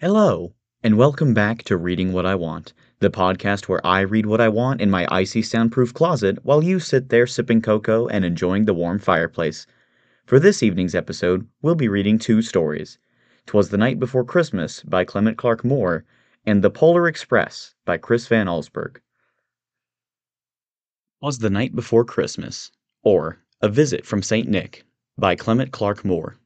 Hello, and welcome back to Reading What I Want, the podcast where I read what I want in my icy soundproof closet while you sit there sipping cocoa and enjoying the warm fireplace. For this evening's episode, we'll be reading two stories "'Twas the Night Before Christmas by Clement Clarke Moore and The Polar Express by Chris Van Allsburg. "'Twas the Night Before Christmas, or A Visit from St. Nick by Clement Clarke Moore.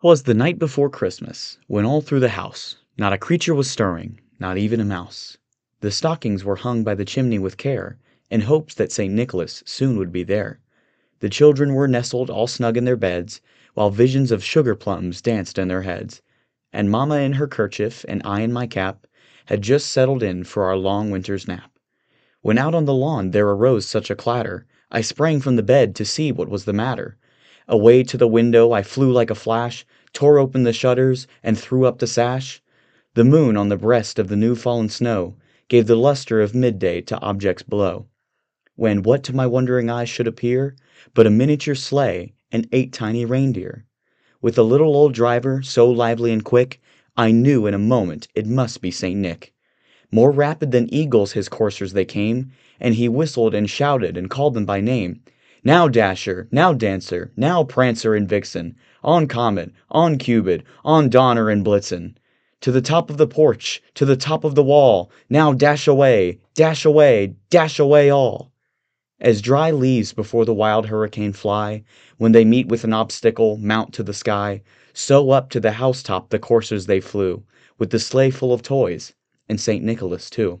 'Twas the night before Christmas, when all through the house Not a creature was stirring, not even a mouse. The stockings were hung by the chimney with care, In hopes that St. Nicholas soon would be there. The children were nestled all snug in their beds, While visions of sugar plums danced in their heads. And mamma in her kerchief, and I in my cap, Had just settled in for our long winter's nap. When out on the lawn there arose such a clatter, I sprang from the bed to see what was the matter. Away to the window I flew like a flash, Tore open the shutters, and threw up the sash. The moon on the breast of the new fallen snow Gave the lustre of midday to objects below. When what to my wondering eyes should appear But a miniature sleigh and eight tiny reindeer. With a little old driver, so lively and quick, I knew in a moment it must be St. Nick. More rapid than eagles his coursers they came, And he whistled and shouted and called them by name. Now Dasher, now Dancer, now Prancer and Vixen, on Comet, on Cupid, on Donner and Blitzen. To the top of the porch, to the top of the wall, now dash away, dash away, dash away all. As dry leaves before the wild hurricane fly, when they meet with an obstacle, mount to the sky, so up to the housetop the coursers they flew, with the sleigh full of toys, and St. Nicholas too.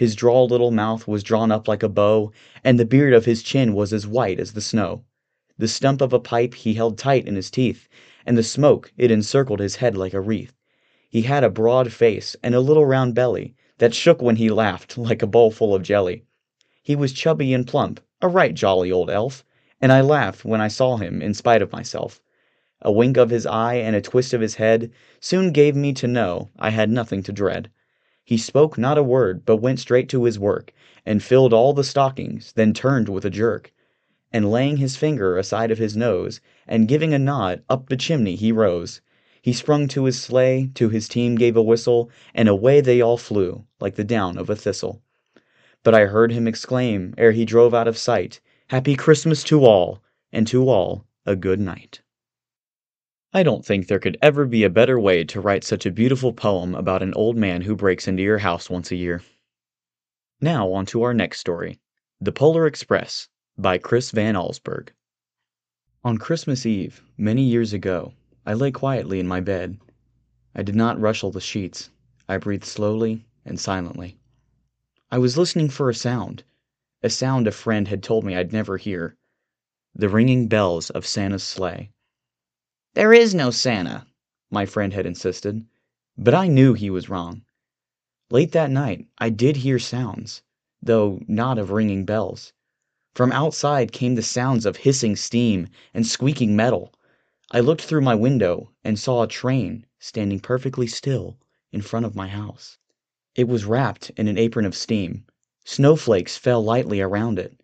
His droll little mouth was drawn up like a bow, and the beard of his chin was as white as the snow. The stump of a pipe he held tight in his teeth, and the smoke it encircled his head like a wreath. He had a broad face and a little round belly that shook when he laughed like a bowl full of jelly. He was chubby and plump, a right jolly old elf, and I laughed when I saw him in spite of myself. A wink of his eye and a twist of his head soon gave me to know I had nothing to dread. He spoke not a word, but went straight to his work, and filled all the stockings, then turned with a jerk. And laying his finger aside of his nose, and giving a nod, up the chimney he rose. He sprung to his sleigh, to his team gave a whistle, and away they all flew, like the down of a thistle. But I heard him exclaim, ere he drove out of sight, Happy Christmas to all, and to all a good night. I don't think there could ever be a better way to write such a beautiful poem about an old man who breaks into your house once a year. Now on to our next story The Polar Express by Chris Van Allsburg. On Christmas Eve, many years ago, I lay quietly in my bed. I did not rustle the sheets, I breathed slowly and silently. I was listening for a sound, a sound a friend had told me I'd never hear the ringing bells of Santa's sleigh. There is no Santa, my friend had insisted, but I knew he was wrong. Late that night I did hear sounds, though not of ringing bells. From outside came the sounds of hissing steam and squeaking metal. I looked through my window and saw a train standing perfectly still in front of my house. It was wrapped in an apron of steam. Snowflakes fell lightly around it.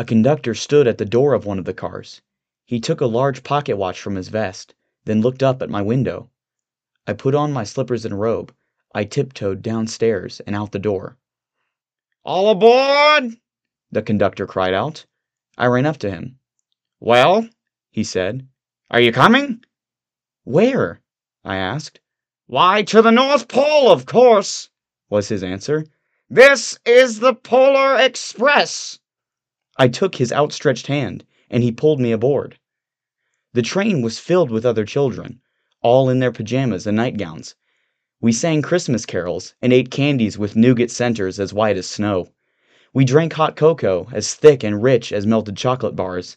A conductor stood at the door of one of the cars. He took a large pocket watch from his vest, then looked up at my window. I put on my slippers and robe. I tiptoed downstairs and out the door. All aboard! The conductor cried out. I ran up to him. Well, he said. Are you coming? Where? I asked. Why, to the North Pole, of course, was his answer. This is the Polar Express. I took his outstretched hand and he pulled me aboard. The train was filled with other children, all in their pajamas and nightgowns. We sang Christmas carols and ate candies with nougat centers as white as snow. We drank hot cocoa as thick and rich as melted chocolate bars.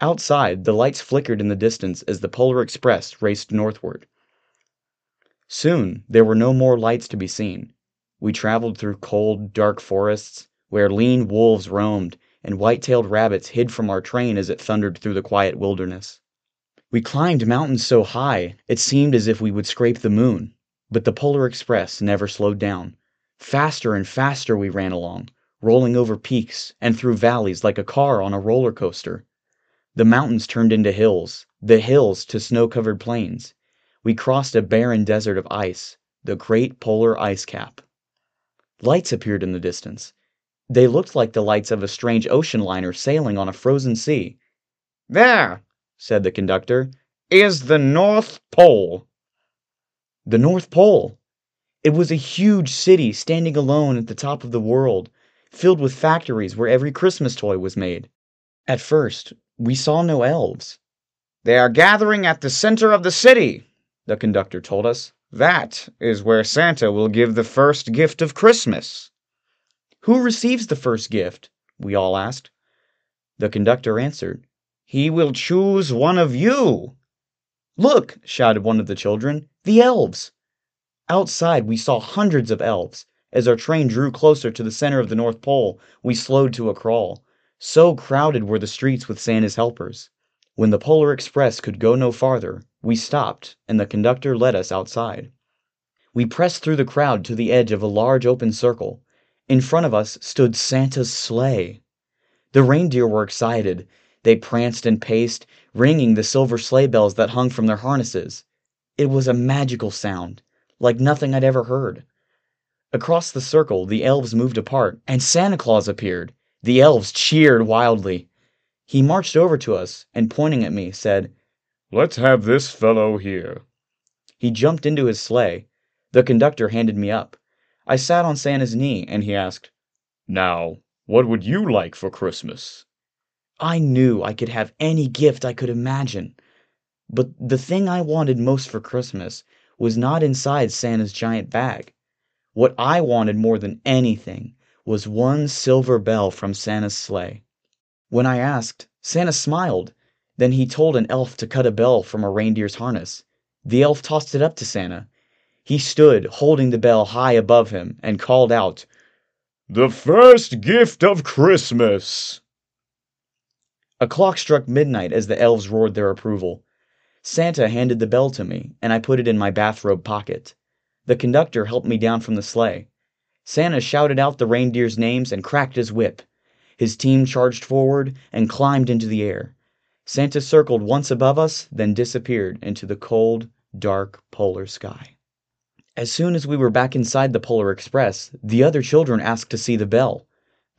Outside, the lights flickered in the distance as the Polar Express raced northward. Soon there were no more lights to be seen. We traveled through cold, dark forests, where lean wolves roamed and white-tailed rabbits hid from our train as it thundered through the quiet wilderness. We climbed mountains so high it seemed as if we would scrape the moon, but the Polar Express never slowed down. Faster and faster we ran along, rolling over peaks and through valleys like a car on a roller coaster. The mountains turned into hills, the hills to snow-covered plains. We crossed a barren desert of ice, the great polar ice cap. Lights appeared in the distance. They looked like the lights of a strange ocean liner sailing on a frozen sea. There, said the conductor, is the North Pole. The North Pole! It was a huge city standing alone at the top of the world, filled with factories where every Christmas toy was made. At first, we saw no elves. They are gathering at the center of the city, the conductor told us. That is where Santa will give the first gift of Christmas. Who receives the first gift? We all asked. The conductor answered, He will choose one of you. Look, shouted one of the children, the elves. Outside, we saw hundreds of elves. As our train drew closer to the center of the North Pole, we slowed to a crawl. So crowded were the streets with Santa's helpers. When the Polar Express could go no farther, we stopped and the conductor led us outside. We pressed through the crowd to the edge of a large open circle. In front of us stood Santa's sleigh. The reindeer were excited. They pranced and paced, ringing the silver sleigh bells that hung from their harnesses. It was a magical sound, like nothing I'd ever heard. Across the circle, the elves moved apart, and Santa Claus appeared. The elves cheered wildly. He marched over to us and, pointing at me, said, Let's have this fellow here. He jumped into his sleigh. The conductor handed me up. I sat on Santa's knee, and he asked, Now, what would you like for Christmas? I knew I could have any gift I could imagine. But the thing I wanted most for Christmas was not inside Santa's giant bag. What I wanted more than anything was one silver bell from Santa's sleigh. When I asked, Santa smiled. Then he told an elf to cut a bell from a reindeer's harness. The elf tossed it up to Santa. He stood, holding the bell high above him, and called out, The first gift of Christmas! A clock struck midnight as the elves roared their approval. Santa handed the bell to me, and I put it in my bathrobe pocket. The conductor helped me down from the sleigh. Santa shouted out the reindeers' names and cracked his whip. His team charged forward and climbed into the air. Santa circled once above us, then disappeared into the cold, dark polar sky. As soon as we were back inside the Polar Express, the other children asked to see the bell.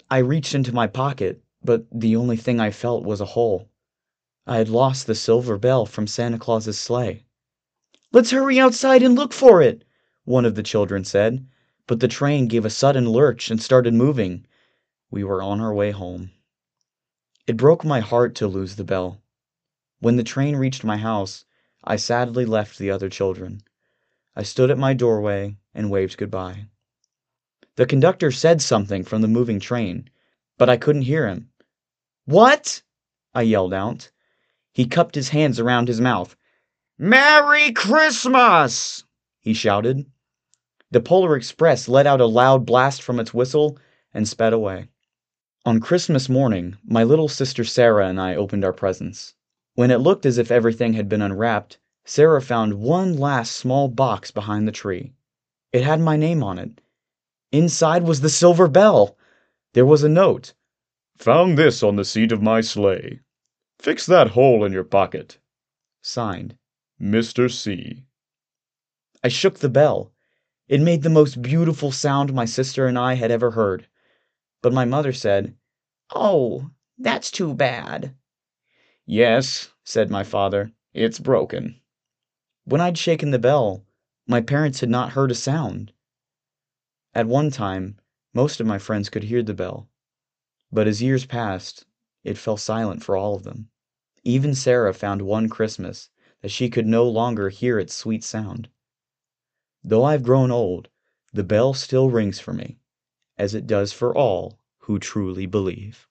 I reached into my pocket, but the only thing I felt was a hole. I had lost the silver bell from Santa Claus's sleigh. Let's hurry outside and look for it, one of the children said but the train gave a sudden lurch and started moving. We were on our way home. It broke my heart to lose the bell. When the train reached my house, I sadly left the other children. I stood at my doorway and waved goodbye. The conductor said something from the moving train, but I couldn't hear him. What? I yelled out. He cupped his hands around his mouth. Merry Christmas! he shouted. The Polar Express let out a loud blast from its whistle and sped away. On Christmas morning, my little sister Sarah and I opened our presents. When it looked as if everything had been unwrapped, Sarah found one last small box behind the tree. It had my name on it. Inside was the silver bell. There was a note. Found this on the seat of my sleigh. Fix that hole in your pocket. Signed, Mr. C. I shook the bell. It made the most beautiful sound my sister and I had ever heard. But my mother said, Oh, that's too bad. Yes, said my father, it's broken. When I'd shaken the bell, my parents had not heard a sound. At one time, most of my friends could hear the bell. But as years passed, it fell silent for all of them. Even Sarah found one Christmas that she could no longer hear its sweet sound. Though I've grown old, the bell still rings for me, as it does for all who truly believe.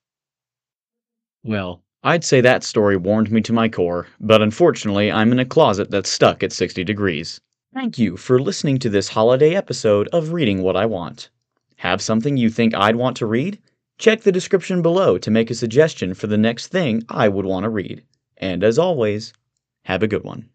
Well, I'd say that story warmed me to my core, but unfortunately I'm in a closet that's stuck at 60 degrees. Thank you for listening to this holiday episode of Reading What I Want. Have something you think I'd want to read? Check the description below to make a suggestion for the next thing I would want to read. And as always, have a good one.